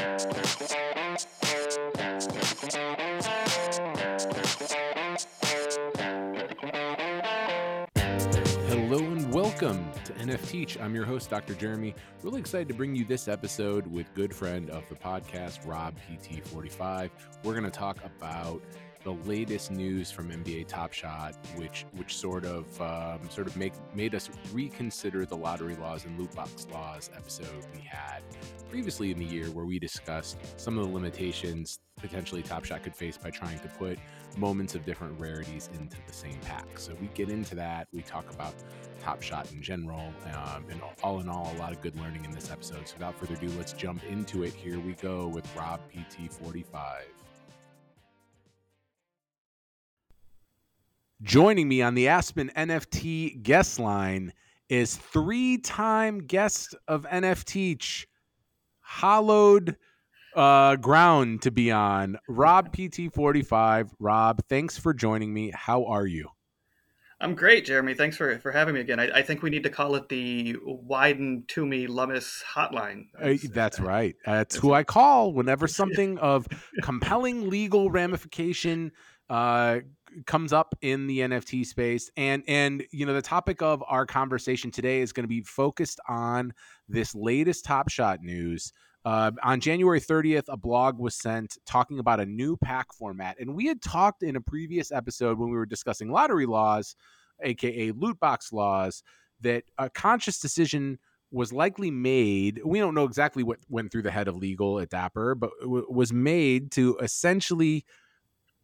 Hello and welcome to NF Teach. I'm your host, Dr. Jeremy. Really excited to bring you this episode with good friend of the podcast, Rob PT45. We're going to talk about the latest news from NBA Top Shot, which which sort of um, sort of make made us reconsider the lottery laws and loot box laws episode we had previously in the year, where we discussed some of the limitations potentially Top Shot could face by trying to put moments of different rarities into the same pack. So we get into that. We talk about Top Shot in general, um, and all in all, a lot of good learning in this episode. So without further ado, let's jump into it. Here we go with Rob PT45. Joining me on the Aspen NFT guest line is three-time guest of NFT, hollowed uh, ground to be on. Rob PT45. Rob, thanks for joining me. How are you? I'm great, Jeremy. Thanks for, for having me again. I, I think we need to call it the Wyden Toomey Lummis hotline. That's, uh, that's right. That's who I call whenever something of compelling legal ramification uh, comes up in the NFT space. And and you know, the topic of our conversation today is going to be focused on this latest Top Shot news. Uh, on January 30th, a blog was sent talking about a new pack format. And we had talked in a previous episode when we were discussing lottery laws, aka loot box laws, that a conscious decision was likely made. We don't know exactly what went through the head of legal at Dapper, but w- was made to essentially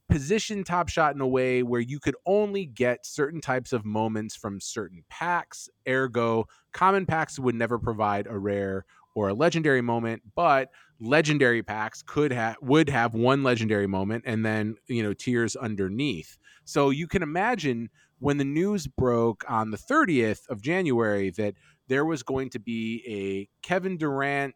position Top Shot in a way where you could only get certain types of moments from certain packs. Ergo, common packs would never provide a rare or a legendary moment, but legendary packs could have would have one legendary moment and then you know tiers underneath. So you can imagine when the news broke on the 30th of January that there was going to be a Kevin Durant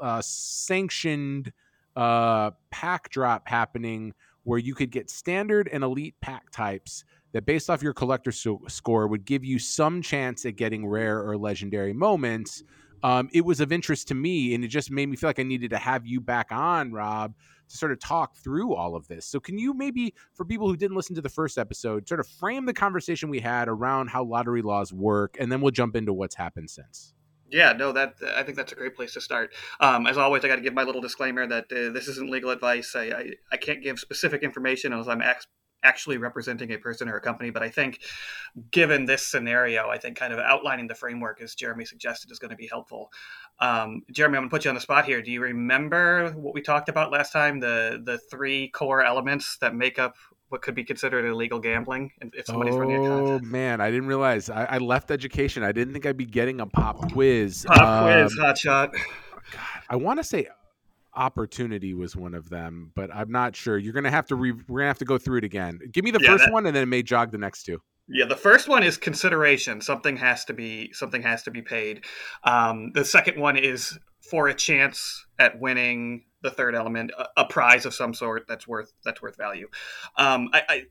uh, sanctioned uh, pack drop happening where you could get standard and elite pack types that based off your collector so- score would give you some chance at getting rare or legendary moments. Um, it was of interest to me and it just made me feel like i needed to have you back on rob to sort of talk through all of this. So can you maybe for people who didn't listen to the first episode sort of frame the conversation we had around how lottery laws work and then we'll jump into what's happened since yeah, no, that I think that's a great place to start. Um, as always, I got to give my little disclaimer that uh, this isn't legal advice. I, I, I, can't give specific information unless I'm ex- actually representing a person or a company. But I think, given this scenario, I think kind of outlining the framework, as Jeremy suggested, is going to be helpful. Um, Jeremy, I'm going to put you on the spot here. Do you remember what we talked about last time? The the three core elements that make up what could be considered illegal gambling if somebody's oh, running a contest. Oh man, I didn't realize. I, I, left education. I didn't think I'd be getting a pop quiz. Pop um, quiz, hot shot. God, I want to say opportunity was one of them, but I'm not sure. You're gonna have to re- we're gonna have to go through it again. Give me the yeah, first that, one, and then it may jog the next two. Yeah, the first one is consideration. Something has to be something has to be paid. Um, the second one is for a chance at winning the third element, a, a, prize of some sort that's worth that's worth value. Um, I, I,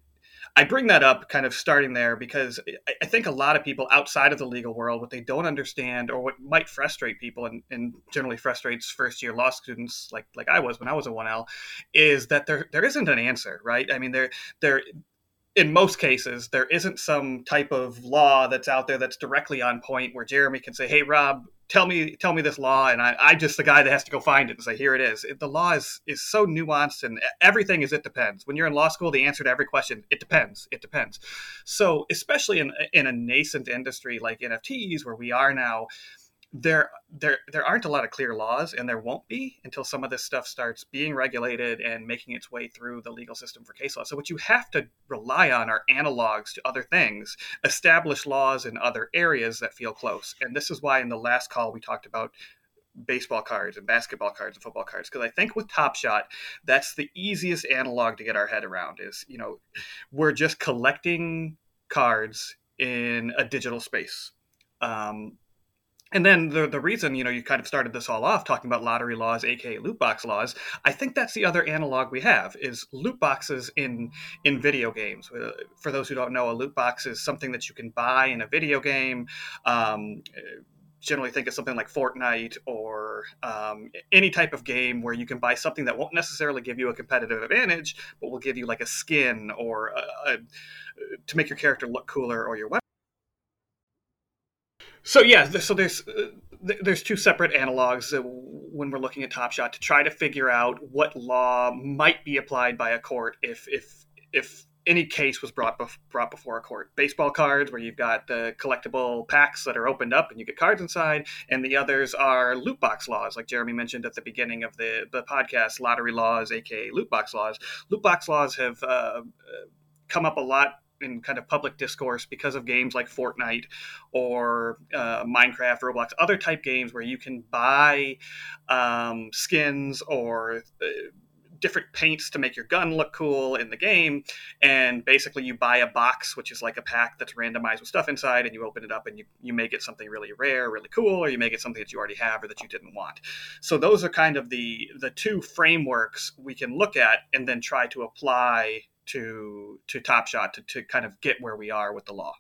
I bring that up, kind of starting there, because I, I, think a lot of people outside of the legal world, what they don't understand, or what might frustrate people, and, and generally frustrates first year law students, like like I was when I was a one L, is that there there isn't an answer, right? I mean, there there in most cases, there isn't some type of law that's out there that's directly on point where Jeremy can say, "Hey, Rob, tell me tell me this law," and I, I'm just the guy that has to go find it and say, "Here it is." It, the law is is so nuanced, and everything is it depends. When you're in law school, the answer to every question it depends. It depends. So, especially in in a nascent industry like NFTs, where we are now, there there there aren't a lot of clear laws and there won't be until some of this stuff starts being regulated and making its way through the legal system for case law. So what you have to rely on are analogs to other things established laws in other areas that feel close. And this is why in the last call we talked about baseball cards and basketball cards and football cards because i think with top shot that's the easiest analog to get our head around is you know we're just collecting cards in a digital space. Um, and then the the reason you know you kind of started this all off talking about lottery laws, aka loot box laws. I think that's the other analog we have is loot boxes in in video games. Uh, for those who don't know, a loot box is something that you can buy in a video game. Um, generally think of something like Fortnite or um, any type of game where you can buy something that won't necessarily give you a competitive advantage, but will give you like a skin or a, a, to make your character look cooler or your weapon. So yeah, so there's uh, there's two separate analogs when we're looking at Top Shot to try to figure out what law might be applied by a court if if if any case was brought bef- brought before a court. Baseball cards, where you've got the collectible packs that are opened up and you get cards inside, and the others are loot box laws, like Jeremy mentioned at the beginning of the the podcast. Lottery laws, aka loot box laws. Loot box laws have uh, come up a lot in kind of public discourse because of games like Fortnite or uh, Minecraft, Roblox, other type games where you can buy um, skins or uh, different paints to make your gun look cool in the game. And basically, you buy a box, which is like a pack that's randomized with stuff inside, and you open it up and you, you make it something really rare, really cool, or you make it something that you already have or that you didn't want. So those are kind of the the two frameworks we can look at and then try to apply to to Top Shot to, to kind of get where we are with the law.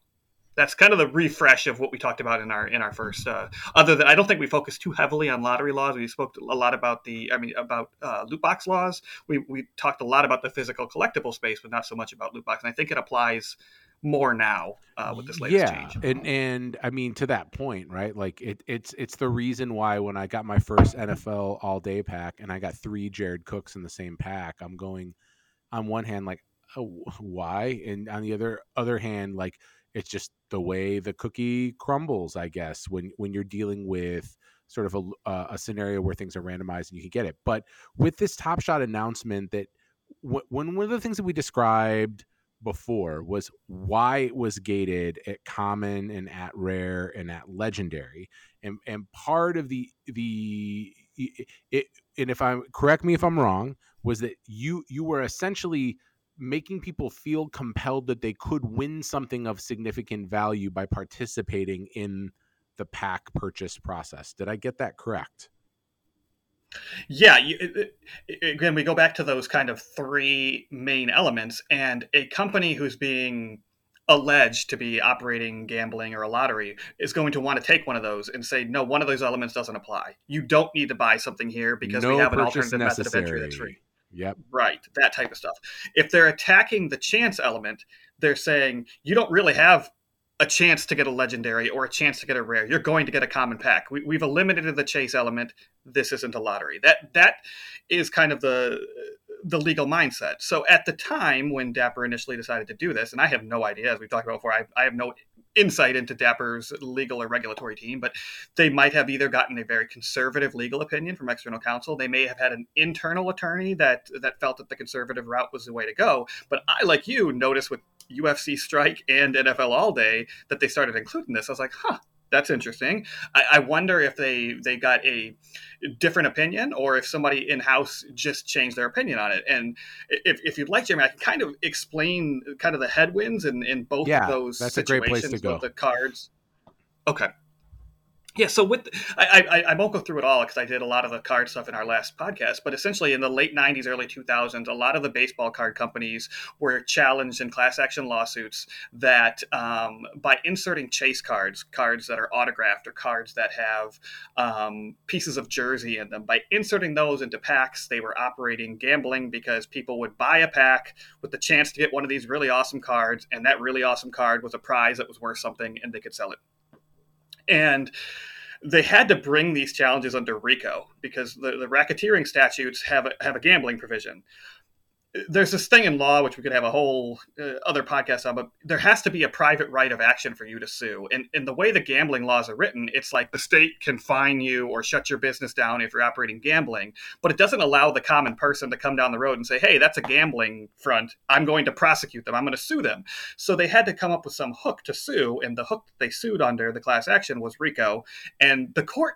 That's kind of the refresh of what we talked about in our in our first. Uh, other than I don't think we focused too heavily on lottery laws. We spoke a lot about the I mean about uh, loot box laws. We we talked a lot about the physical collectible space, but not so much about loot box. And I think it applies more now uh, with this latest yeah, change. and and I mean to that point, right? Like it, it's it's the reason why when I got my first NFL All Day pack and I got three Jared Cooks in the same pack, I'm going on one hand like why, and on the other other hand, like it's just the way the cookie crumbles, I guess, when when you're dealing with sort of a, uh, a scenario where things are randomized and you can get it. But with this Top Shot announcement, that w- one of the things that we described before was why it was gated at common and at rare and at legendary and and part of the the it, and if i'm correct me if i'm wrong was that you you were essentially making people feel compelled that they could win something of significant value by participating in the pack purchase process. Did I get that correct? Yeah, you, again, we go back to those kind of three main elements, and a company who's being alleged to be operating gambling or a lottery is going to want to take one of those and say, no, one of those elements doesn't apply. You don't need to buy something here because no we have an alternative necessary. method of entry that's free. Yep. Right. That type of stuff. If they're attacking the chance element, they're saying you don't really have a chance to get a legendary or a chance to get a rare. You're going to get a common pack. We, have eliminated the chase element. This isn't a lottery. That that is kind of the the legal mindset. So at the time when Dapper initially decided to do this, and I have no idea, as we've talked about before, I, I have no insight into Dapper's legal or regulatory team, but they might have either gotten a very conservative legal opinion from external counsel. They may have had an internal attorney that that felt that the conservative route was the way to go. But I, like you, noticed with UFC Strike and NFL All Day that they started including this. I was like, huh, that's interesting. I, I, wonder if they they got a different opinion or if somebody in house just changed their opinion on it. And if, if you'd like, Jeremy, I can kind of explain kind of the headwinds in, in both yeah, of those that's situations. A great place to go. The cards. Okay yeah so with I, I i won't go through it all because i did a lot of the card stuff in our last podcast but essentially in the late 90s early 2000s a lot of the baseball card companies were challenged in class action lawsuits that um, by inserting chase cards cards that are autographed or cards that have um, pieces of jersey in them. By inserting those into packs they were operating gambling because people would buy a pack with the chance to get one of these really awesome cards and that really awesome card was a prize that was worth something and they could sell it and they had to bring these challenges under RICO because the, the racketeering statutes have a, have a gambling provision there's this thing in law which we could have a whole uh, other podcast on but there has to be a private right of action for you to sue. And in the way the gambling laws are written it's like the state can fine you or shut your business down if you're operating gambling but it doesn't allow the common person to come down the road and say hey that's a gambling front. I'm going to prosecute them. I'm going to sue them. So they had to come up with some hook to sue and the hook that they sued under the class action was rico. And the court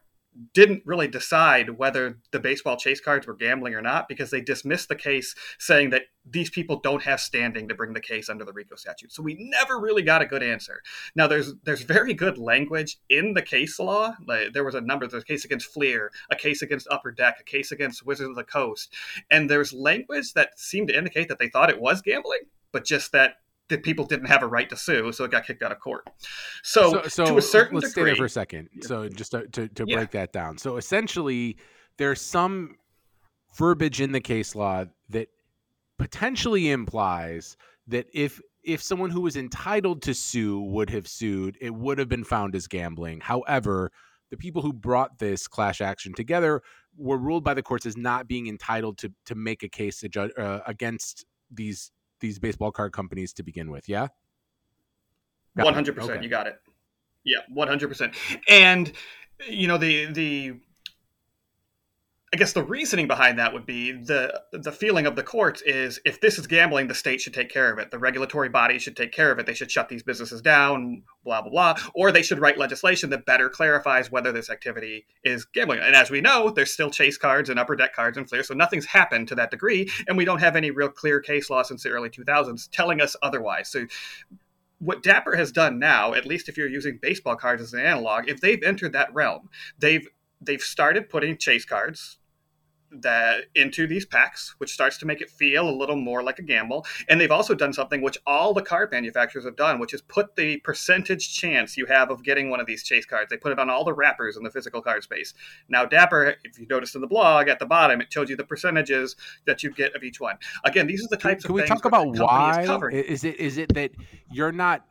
didn't really decide whether the baseball chase cards were gambling or not because they dismissed the case saying that these people don't have standing to bring the case under the RICO statute. So we never really got a good answer. Now there's there's very good language in the case law. Like, there was a number there's a case against Fleer, a case against Upper Deck, a case against Wizards of the Coast, and there's language that seemed to indicate that they thought it was gambling, but just that that people didn't have a right to sue, so it got kicked out of court. So, so, so to a certain let's degree, stay there for a second. So just to, to, to Yeah. break that down. So essentially, there's some verbiage in the case law that potentially implies that if if someone who was entitled to sue would have sued, it would have been found as gambling. However, the people who brought this class action together were ruled by the courts as not being entitled to to make a case to judge, uh, against these these baseball card companies to begin with. Yeah. One hundred percent, you got it. Yeah, one hundred percent. And you know the the I guess the reasoning behind that would be the the feeling of the courts is if this is gambling, the state should take care of it. The regulatory body should take care of it. They should shut these businesses down, blah blah blah, or they should write legislation that better clarifies whether this activity is gambling. And as we know, there's still chase cards and upper deck cards and Fleer, so nothing's happened to that degree, and we don't have any real clear case law since the early 2000s telling us otherwise. So what Dapper has done now, at least if you're using baseball cards as an analog, if they've entered that realm, they've they've started putting chase cards that into these packs, which starts to make it feel a little more like a gamble. And they've also done something which all the card manufacturers have done, which is put the percentage chance you have of getting one of these chase cards. They put it on all the wrappers in the physical card space. Now, Dapper, if you noticed in the blog at the bottom, it shows you the percentages that you get of each one. Again, these are the Can, types can of we things talk that about company is why? Is it is it that you're not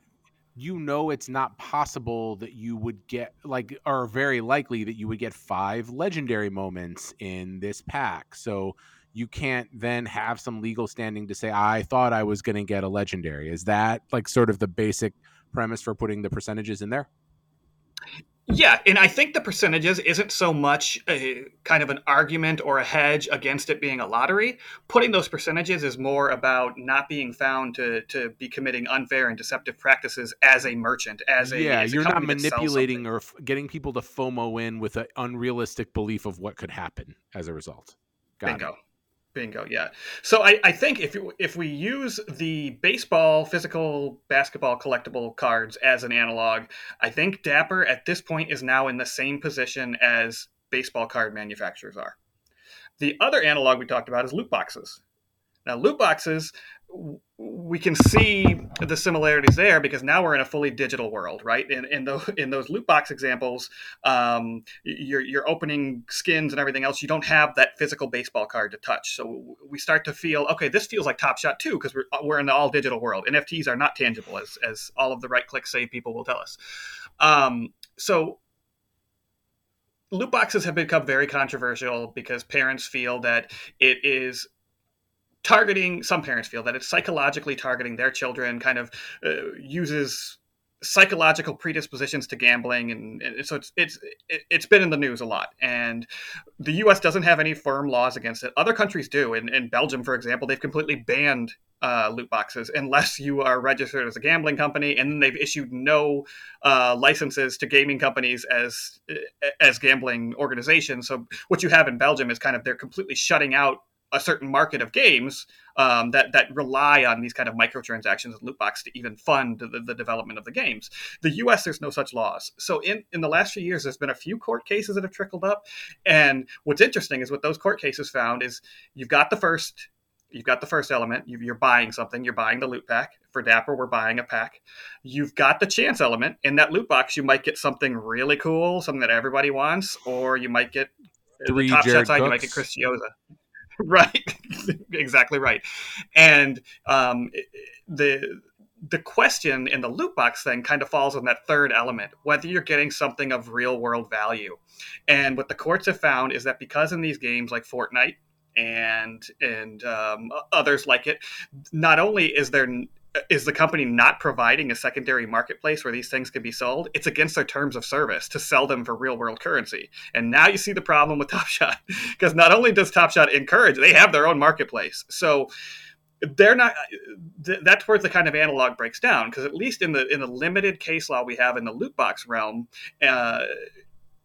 you know it's not possible that you would get like or very likely that you would get five legendary moments in this pack. So you can't then have some legal standing to say I thought I was going to get a legendary. Is that like sort of the basic premise for putting the percentages in there? Yeah, and I think the percentages isn't so much a kind of an argument or a hedge against it being a lottery. Putting those percentages is more about not being found to to be committing unfair and deceptive practices as a merchant, as a yeah, as a you're not company that sells manipulating or f- getting people to FOMO in with an unrealistic belief of what could happen as a result. Got it. Bingo. Yeah. So I, I think if if we use the baseball, physical basketball collectible cards as an analog, I think Dapper at this point is now in the same position as baseball card manufacturers are. The other analog we talked about is loot boxes. Now, loot boxes, we can see the similarities there because now we're in a fully digital world, right? In in, in those loot box examples, um, you're you're opening skins and everything else. You don't have that physical baseball card to touch, so we start to feel okay. This feels like Top Shot too because we're we're in the all digital world. NFTs are not tangible, as as all of the right click save people will tell us. Um, so loot boxes have become very controversial because parents feel that it is targeting some parents feel that it's psychologically targeting their children kind of uh, uses psychological predispositions to gambling and, and so it's it's it- it's been in the news a lot. And the US doesn't have any firm laws against it. Other countries do. In, in Belgium for example they've completely banned uh, loot boxes unless you are registered as a gambling company. And then they've issued no uh, licenses to gaming companies as as gambling organizations. So what you have in Belgium is kind of they're completely shutting out a certain market of games um, that that rely on these kind of microtransactions and loot box to even fund the, the development of the games. The U.S. there's no such laws. So in in the last few years, there's been a few court cases that have trickled up, and what's interesting is what those court cases found is you've got the first. You've got the first element. you- You're buying something. You're buying the loot pack. For Dapper, we're buying a pack. You've got the chance element. In that loot box, you might get something really cool, something that everybody wants, or you might get uh, Three the top Jared shot side. You might get Cooks. Right. Exactly right. And um, the the question in the loot box thing kind of falls on that third element whether you're getting something of real world value. And what the courts have found is that because in these games like fortnite and and um, others like it not only is there is the company not providing a secondary marketplace where these things can be sold? It's against their terms of service to sell them for real world currency. And now you see the problem with top shot because not only does top shot encourage they have their own marketplace. So they're not th- that's where the kind of analog breaks down because at least in the in the limited case law we have in the loot box realm uh,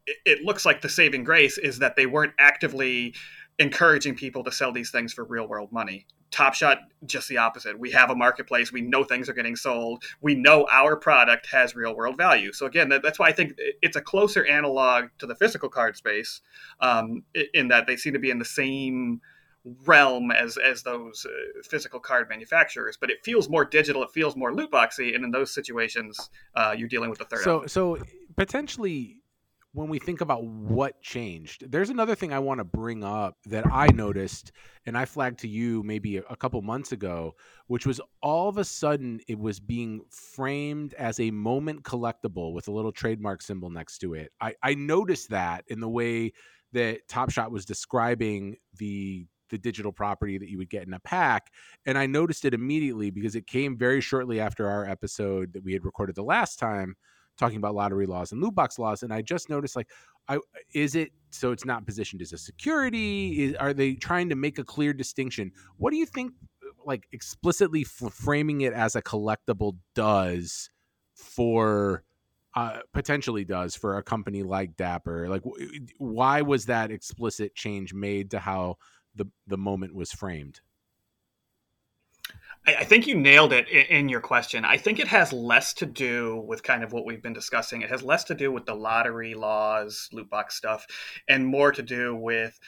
it, it looks like the saving grace is that they weren't actively encouraging people to sell these things for real world money Top Shot, just the opposite. We have a marketplace. We know things are getting sold. We know our product has real world value. So again, that, that's why I think it's a closer analog to the physical card space, um, in that they seem to be in the same realm as as those uh, physical card manufacturers, but it feels more digital. It feels more loot boxy, and in those situations, uh, you're dealing with the third. So element. so potentially when we think about what changed, there's another thing I want to bring up that I noticed and I flagged to you maybe a couple months ago, which was all of a sudden it was being framed as a moment collectible with a little trademark symbol next to it. I, I noticed that in the way that Top Shot was describing the the digital property that you would get in a pack. And I noticed it immediately because it came very shortly after our episode that we had recorded the last time talking about lottery laws and loot box laws, and I just noticed like, I uh, is it so it's not positioned as a security? Is, are they trying to make a clear distinction? What do you think, uh, like explicitly f- framing it as a collectible does for? Uh, potentially does for a company like Dapper. Like, w- uh, why was that explicit change made to how the the moment was framed? I, think you nailed it in, your question. I think it has less to do with kind of what we've been discussing. It has less to do with the lottery laws, loot box stuff, and more to do with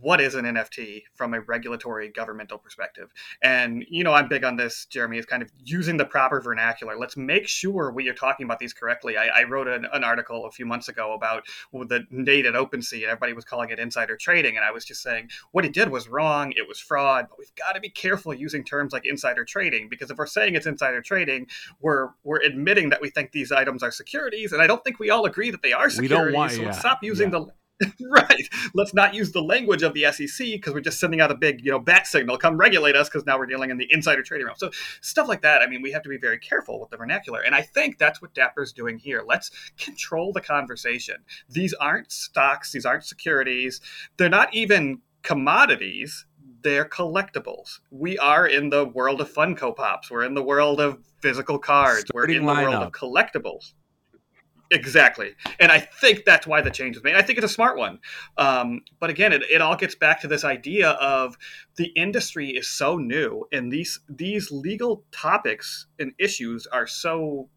what is an NFT from a regulatory governmental perspective. And, you know, I'm big on this, Jeremy, is kind of using the proper vernacular. Let's make sure we are talking about these correctly. I, I wrote an, an, article a few months ago about the date at OpenSea, and everybody was calling it insider trading. And I was just saying what he did was wrong, it was fraud, but we've got to be careful using terms like insider trading because if we're saying it's insider trading, we're we're admitting that we think these items are securities, and I don't think we all agree that they are securities. We don't want, so yeah. let's stop using yeah. the right. Let's not use the language of the SEC because we're just sending out a big, you know, bat signal. Come regulate us because now we're dealing in the insider trading realm. So stuff like that. I mean, we have to be very careful with the vernacular, and I think that's what Dapper's doing here. Let's control the conversation. These aren't stocks. These aren't securities. They're not even commodities. They're collectibles. We are in the world of Funko Pops. We're in the world of physical cards. Starting we're in the world of collectibles. Exactly. And I think that's why the change was made. I think it's a smart one. Um, but again, it, it all gets back to this idea of the industry is so new and these these legal topics and issues are so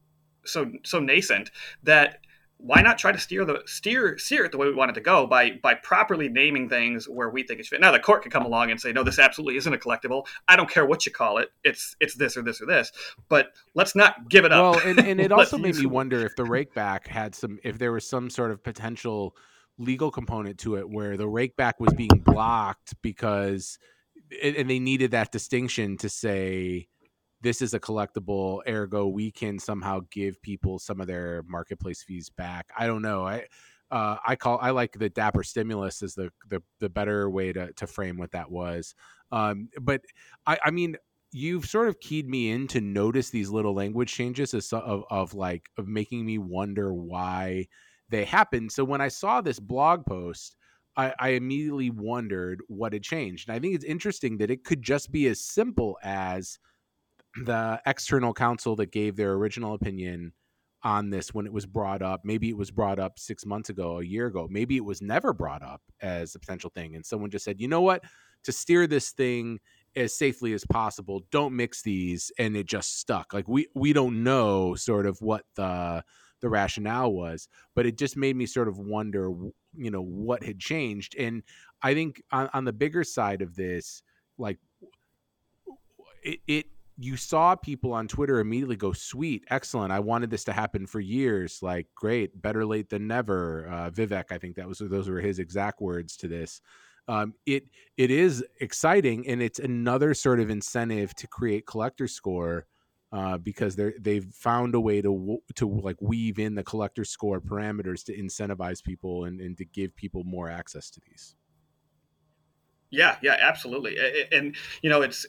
so so nascent that why not try to steer the steer steer it the way we want it to go by by properly naming things where we think it's fit. Now the court could come along and say, no, this absolutely isn't a collectible. I don't care what you call it. It's it's this or this or this. But let's not give it up. Well, and, and it also made me wonder if the rakeback had some if there was some sort of potential legal component to it where the rakeback was being blocked because and they needed that distinction to say this is a collectible ergo we can somehow give people some of their marketplace fees back i don't know i uh, I call I like the dapper stimulus is the the, the better way to, to frame what that was. Um, but I, I mean, you've sort of keyed me in to notice these little language changes of, of, of like of making me wonder why they happened. So when I saw this blog post, I, I immediately wondered what had changed. And I think it's interesting that it could just be as simple as the external counsel that gave their original opinion on this when it was brought up. Maybe it was brought up six months ago, a year ago. Maybe it was never brought up as a potential thing. And someone just said, you know what? To steer this thing as safely as possible, don't mix these. And it just stuck. Like we we don't know sort of what the the rationale was, but it just made me sort of wonder, you know, what had changed. And I think on, on the bigger side of this, like it, it you saw people on Twitter immediately go, "Sweet, excellent! I wanted this to happen for years. Like, great, better late than never." Uh, Vivek, I think that was those were his exact words to this. Um, it it is exciting, and it's another sort of incentive to create collector score uh, because they they've found a way to to like weave in the collector score parameters to incentivize people and, and to give people more access to these. Yeah, yeah, absolutely, and you know, it's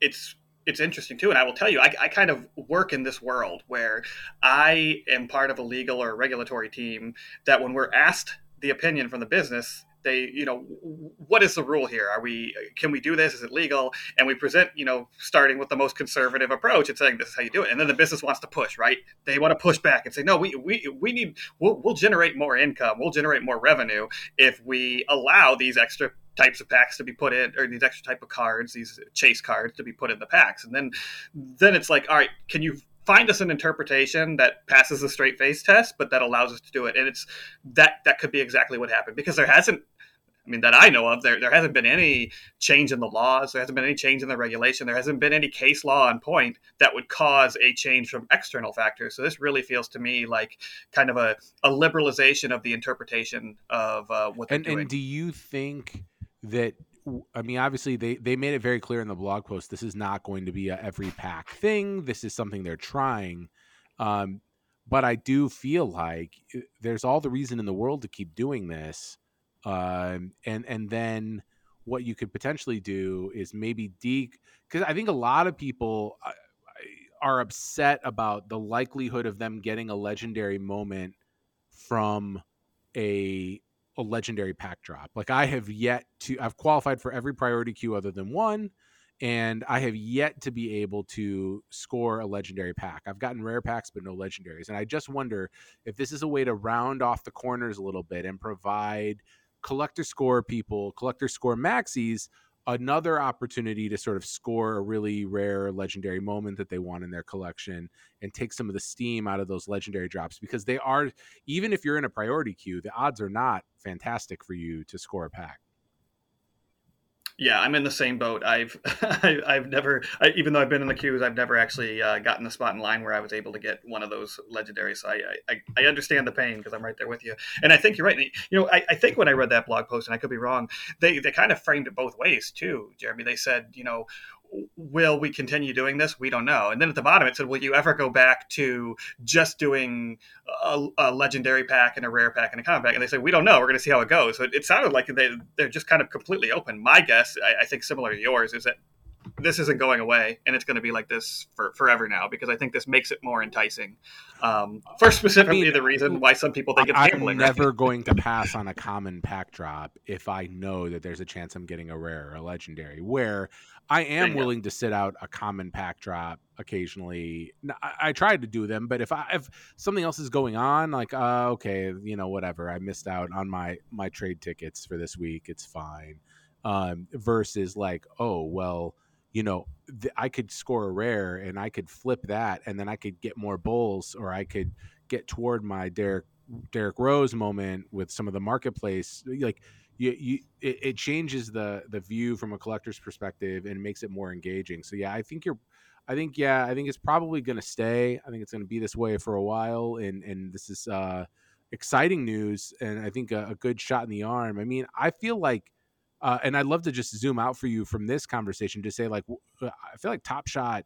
it's it's interesting too. And I will tell you, I, I, kind of work in this world where I am part of a legal or regulatory team that when we're asked the opinion from the business, they, you know, what is the rule here? Are we, can we do this? Is it legal? And we present, you know, starting with the most conservative approach and saying this is how you do it. And then the business wants to push, right? They want to push back and say, no, we, we, we need, we'll, we'll generate more income. We'll generate more revenue if we allow these extra types of packs to be put in or these extra type of cards these chase cards to be put in the packs and then then it's like all right can you find us an interpretation that passes the straight face test but that allows us to do it and it's that that could be exactly what happened because there hasn't I mean, that I know of, there, there hasn't been any change in the laws. There hasn't been any change in the regulation. There hasn't been any case law on point that would cause a change from external factors. So this really feels to me like kind of a, a liberalization of the interpretation of uh, what they're and, doing. And do you think that I mean, obviously they they made it very clear in the blog post. This is not going to be a every pack thing. This is something they're trying. Um, but I do feel like uh, there's all the reason in the world to keep doing this. Um, and and then what you could potentially do is maybe de because I think a lot of people uh, are upset about the likelihood of them getting a legendary moment from a a legendary pack drop. Like I have yet to I've qualified for every priority queue other than one and I have yet to be able to score a legendary pack. I've gotten rare packs but no legendaries and I just wonder if this is a way to round off the corners a little bit and provide collector score people, collector score maxis another opportunity to sort of score a really rare legendary moment that they want in their collection and take some of the steam out of those legendary drops because they are even if you're in a priority queue the odds are not fantastic for you to score a pack yeah, I'm in the same boat. I've I, have never, I, even though I've been in the queues, I've never actually uh, gotten the spot in line where I was able to get one of those legendaries. So I, I, I understand the pain because I'm right there with you. And I think you're right. You know, I, I think when I read that blog post, and I could be wrong, they they kind of framed it both ways too, Jeremy. They said, you know, will we continue doing this? We don't know. And then at the bottom it said, will you ever go back to just doing a, a legendary pack and a rare pack and a common pack? And they said, we don't know. We're going to see how it goes. So it, it sounded like they, they're just kind of completely open. My guess, I, I think similar to yours, is that this isn't going away and it's going to be like this for forever now because I think this makes it more enticing. Um, for specifically I mean, the reason why some people think it's I'm gambling. I'm never right? going to pass on a common pack drop if I know that there's a chance I'm getting a rare or a legendary. Where I am willing to sit out a common pack drop occasionally. I, I tried to do them, but if I if something else is going on, like uh, okay, you know, whatever, I missed out on my my trade tickets for this week. It's fine. Um, versus like, oh well you know, th- I could score a rare and I could flip that, and then I could get more bulls, or I could get toward my Derek Derrick Rose moment with some of the marketplace. Like you, you it, it, changes the the view from a collector's perspective and makes it more engaging. So yeah, I think you're. I think yeah, I think it's probably going to stay. I think it's going to be this way for a while, and and this is uh, exciting news, and I think a, a good shot in the arm. I mean, I feel like uh, and I'd love to just zoom out for you from this conversation to say, like, uh, I feel like Top Shot,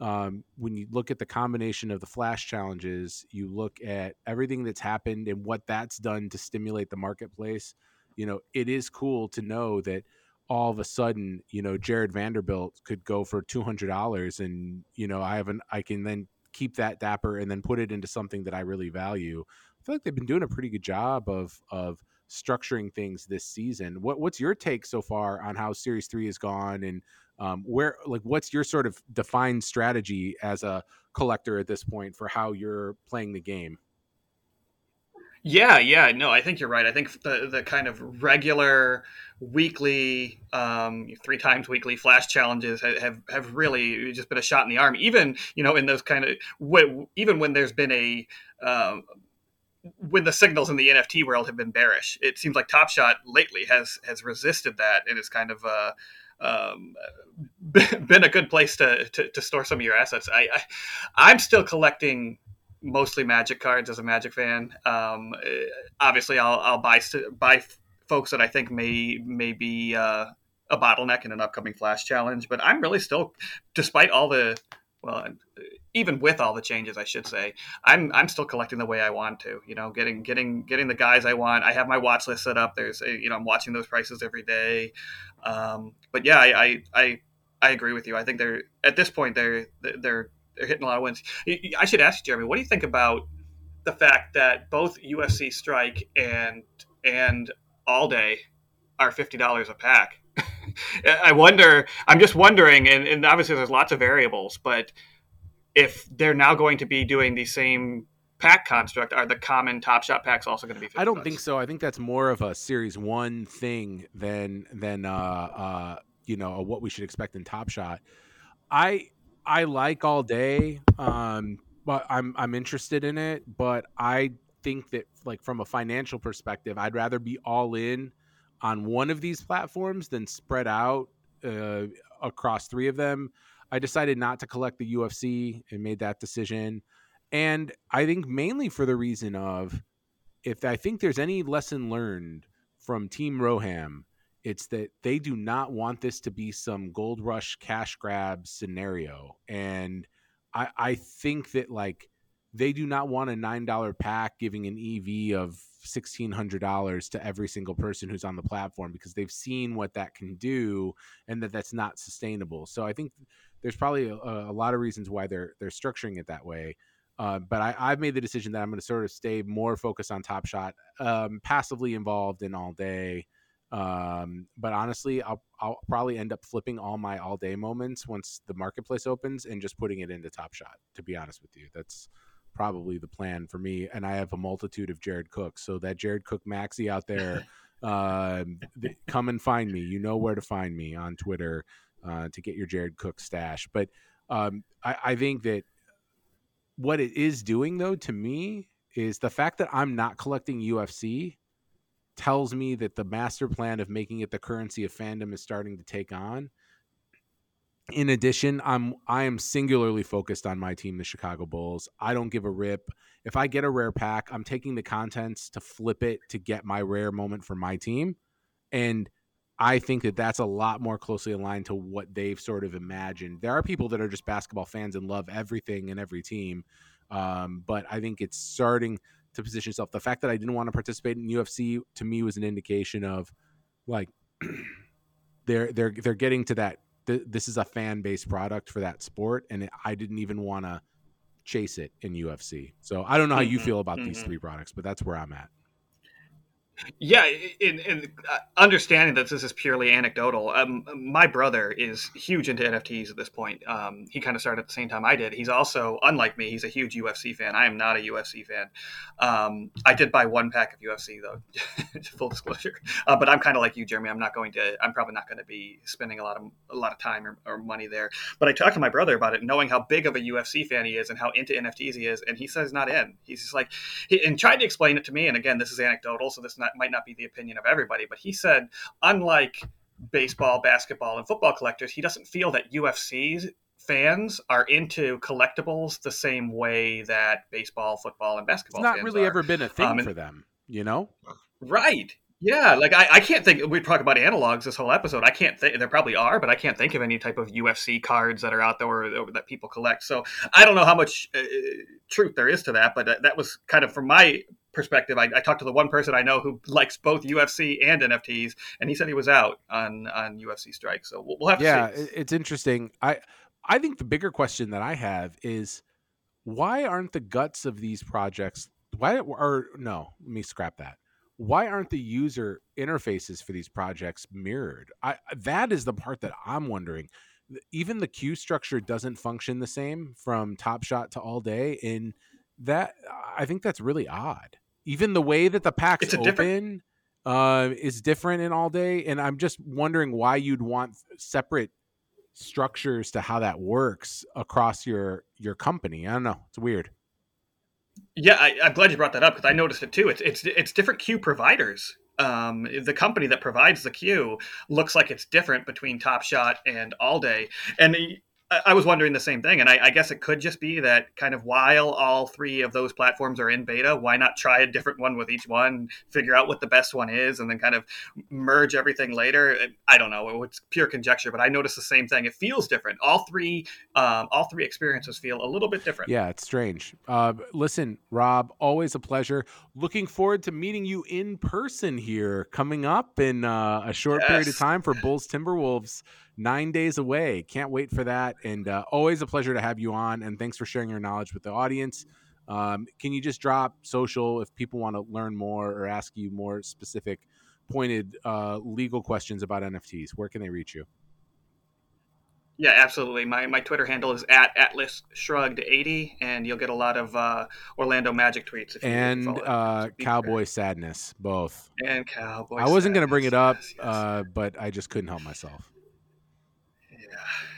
um, when you look at the combination of the flash challenges, you look at everything that's happened and what that's done to stimulate the marketplace. You know, it is cool to know that all of a sudden, you know, Jarred Vanderbilt could go for two hundred dollars, and you know, I have an I can then keep that dapper and then put it into something that I really value. I feel like they've been doing a pretty good job of of structuring things this season. What what's your take so far on how Series Three has gone, and um, where like what's your sort of defined strategy as a collector at this point for how you're playing the game? Yeah, yeah, no, I think you're right. I think the the kind of regular weekly, um, three times weekly flash challenges have have really just been a shot in the arm. Even you know in those kind of even when there's been a um, when the signals in the NFT world have been bearish. It seems like Top Shot lately has has resisted that and is kind of uh, um, been a good place to, to, to store some of your assets. I, I am still collecting mostly Magic cards as a Magic fan. Um, obviously, I'll I'll buy buy folks that I think may may be uh, a bottleneck in an upcoming Flash challenge. But I'm really still, despite all the well, even with all the changes, I should say, I'm I'm still collecting the way I want to. You know, getting getting getting the guys I want. I have my watch list set up. There's a, you know I'm watching those prices every day. Um, but yeah, I, I, I I agree with you. I think they're at this point they're they're they're hitting a lot of wins. I should ask Jeremy, what do you think about the fact that both UFC Strike and and All Day are fifty dollars a pack? I wonder. I'm just wondering, and, and obviously there's lots of variables, but if they're now going to be doing the same pack construct, are the common Top Shot packs also going to be? I don't bucks? think so. I think that's more of a Series One thing than than uh, uh, you know what we should expect in Top Shot. I I like all day, um, but I'm I'm interested in it. But I think that like from a financial perspective, I'd rather be all in on one of these platforms than spread out uh, across three of them. I decided not to collect the UFC and made that decision. And I think mainly for the reason of if I think there's any lesson learned from Team Roham, it's that they do not want this to be some gold rush cash grab scenario. And I, I think that like they do not want a nine dollar pack giving an EV of sixteen hundred dollars to every single person who's on the platform because they've seen what that can do and that that's not sustainable. So I think there's probably a, a lot of reasons why they're they're structuring it that way. Uh, but I, have made the decision that I'm going to sort of stay more focused on Top Shot, um, passively involved in all day. Um, but honestly, I'll I'll probably end up flipping all my all day moments once the marketplace opens and just putting it into Top Shot. To be honest with you, that's probably the plan for me. And I have a multitude of Jared Cook, so that Jared Cook maxi out there, uh, come and find me. You know where to find me on Twitter uh, to get your Jared Cook stash. But um, I, I think that what it is doing though to me is the fact that I'm not collecting UFC tells me that the master plan of making it the currency of fandom is starting to take on. In addition, I'm I am singularly focused on my team, the Chicago Bulls. I don't give a rip. If I get a rare pack, I'm taking the contents to flip it to get my rare moment for my team. And I think that that's a lot more closely aligned to what they've sort of imagined. There are people that are just basketball fans and love everything and every team, um, but I think it's starting to position itself. The fact that I didn't want to participate in UFC to me was an indication of like they're they're they're getting to that. Th- this is a fan based product for that sport, and it, I didn't even want to chase it in UFC. So I don't know how you mm-hmm. feel about mm-hmm. these three products, but that's where I'm at. Yeah, in, in uh, understanding that this is purely anecdotal, um, my brother is huge into NFTs at this point. Um, he kind of started at the same time I did. He's also, unlike me, he's a huge UFC fan. I am not a UFC fan. Um, I did buy one pack of UFC though, full disclosure. Uh, but I'm kind of like you, Jeremy. I'm not going to. I'm probably not going to be spending a lot of a lot of time or, or money there. But I talked to my brother about it, knowing how big of a UFC fan he is and how into NFTs he is, and he says not in. He's just like, he, and tried to explain it to me. And again, this is anecdotal, so this is not not might not be the opinion of everybody, but he said, unlike baseball, basketball, and football collectors, he doesn't feel that UFC fans are into collectibles the same way that baseball, football, and basketball. It's not really are. ever been a thing um, for them, you know. Right. Yeah, like I, I can't think. We talk about analogs this whole episode. I can't think. There probably are, but I can't think of any type of UFC cards that are out there or, that people collect. So I don't know how much uh, truth there is to that, but that, that was kind of from my perspective. I, I, talked to the one person I know who likes both UFC and NFTs, and he said he was out on on UFC strike. So we'll, we'll have to yeah, see. it's interesting. I I think the bigger question that I have is why aren't the guts of these projects? Why or no? Let me scrap that why aren't the user interfaces for these projects mirrored? I that is the part that I'm wondering. Even the queue structure doesn't function the same from Top Shot to All Day, and that I think that's really odd. Even the way that the packs open different... uh, is different in All Day, and I'm just wondering why you'd want separate structures to how that works across your your company. I don't know. It's weird. Yeah, I, am glad you brought that up because I noticed it too. It's it's it's different queue providers. Um, the company that provides the queue looks like it's different between Top Shot and All Day, and I was wondering the same thing, and I, I, guess it could just be that kind of while all three of those platforms are in beta, why not try a different one with each one, figure out what the best one is, and then kind of merge everything later. I don't know; it's pure conjecture, but I noticed the same thing. It feels different. All three, um, all three experiences feel a little bit different. Yeah, it's strange. Uh, listen, Rob, always a pleasure. Looking forward to meeting you in person here coming up in uh, a short yes. period of time for Bulls Timberwolves nine days away. Can't wait for that. And uh, always a pleasure to have you on. And thanks for sharing your knowledge with the audience. Um, can you just drop social if people want to learn more or ask you more specific, pointed uh, legal questions about NFTs? Where can they reach you? Yeah, absolutely. My my Twitter handle is at Atlas Shrugged eighty, and you'll get a lot of uh, Orlando Magic tweets. and uh, Cowboy Sadness, both. And Cowboy. I wasn't going to bring it up, yes, yes. Uh, but I just couldn't help myself.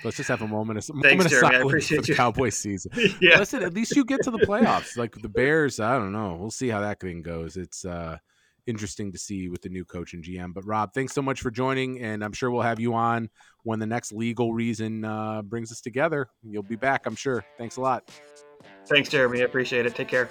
Let's just have a moment of, Thanks, moment Jeremy, of silence for the you. Cowboys season. yeah. Listen, at least you get to the playoffs. Like the Bears, I don't know. We'll see how that thing goes. It's uh interesting to see with the new coach and GM. But Rob, thanks so much for joining, and I'm sure we'll have you on when the next legal reason uh, brings us together. You'll be back, I'm sure. Thanks a lot. Thanks, Jeremy. I appreciate it. Take care.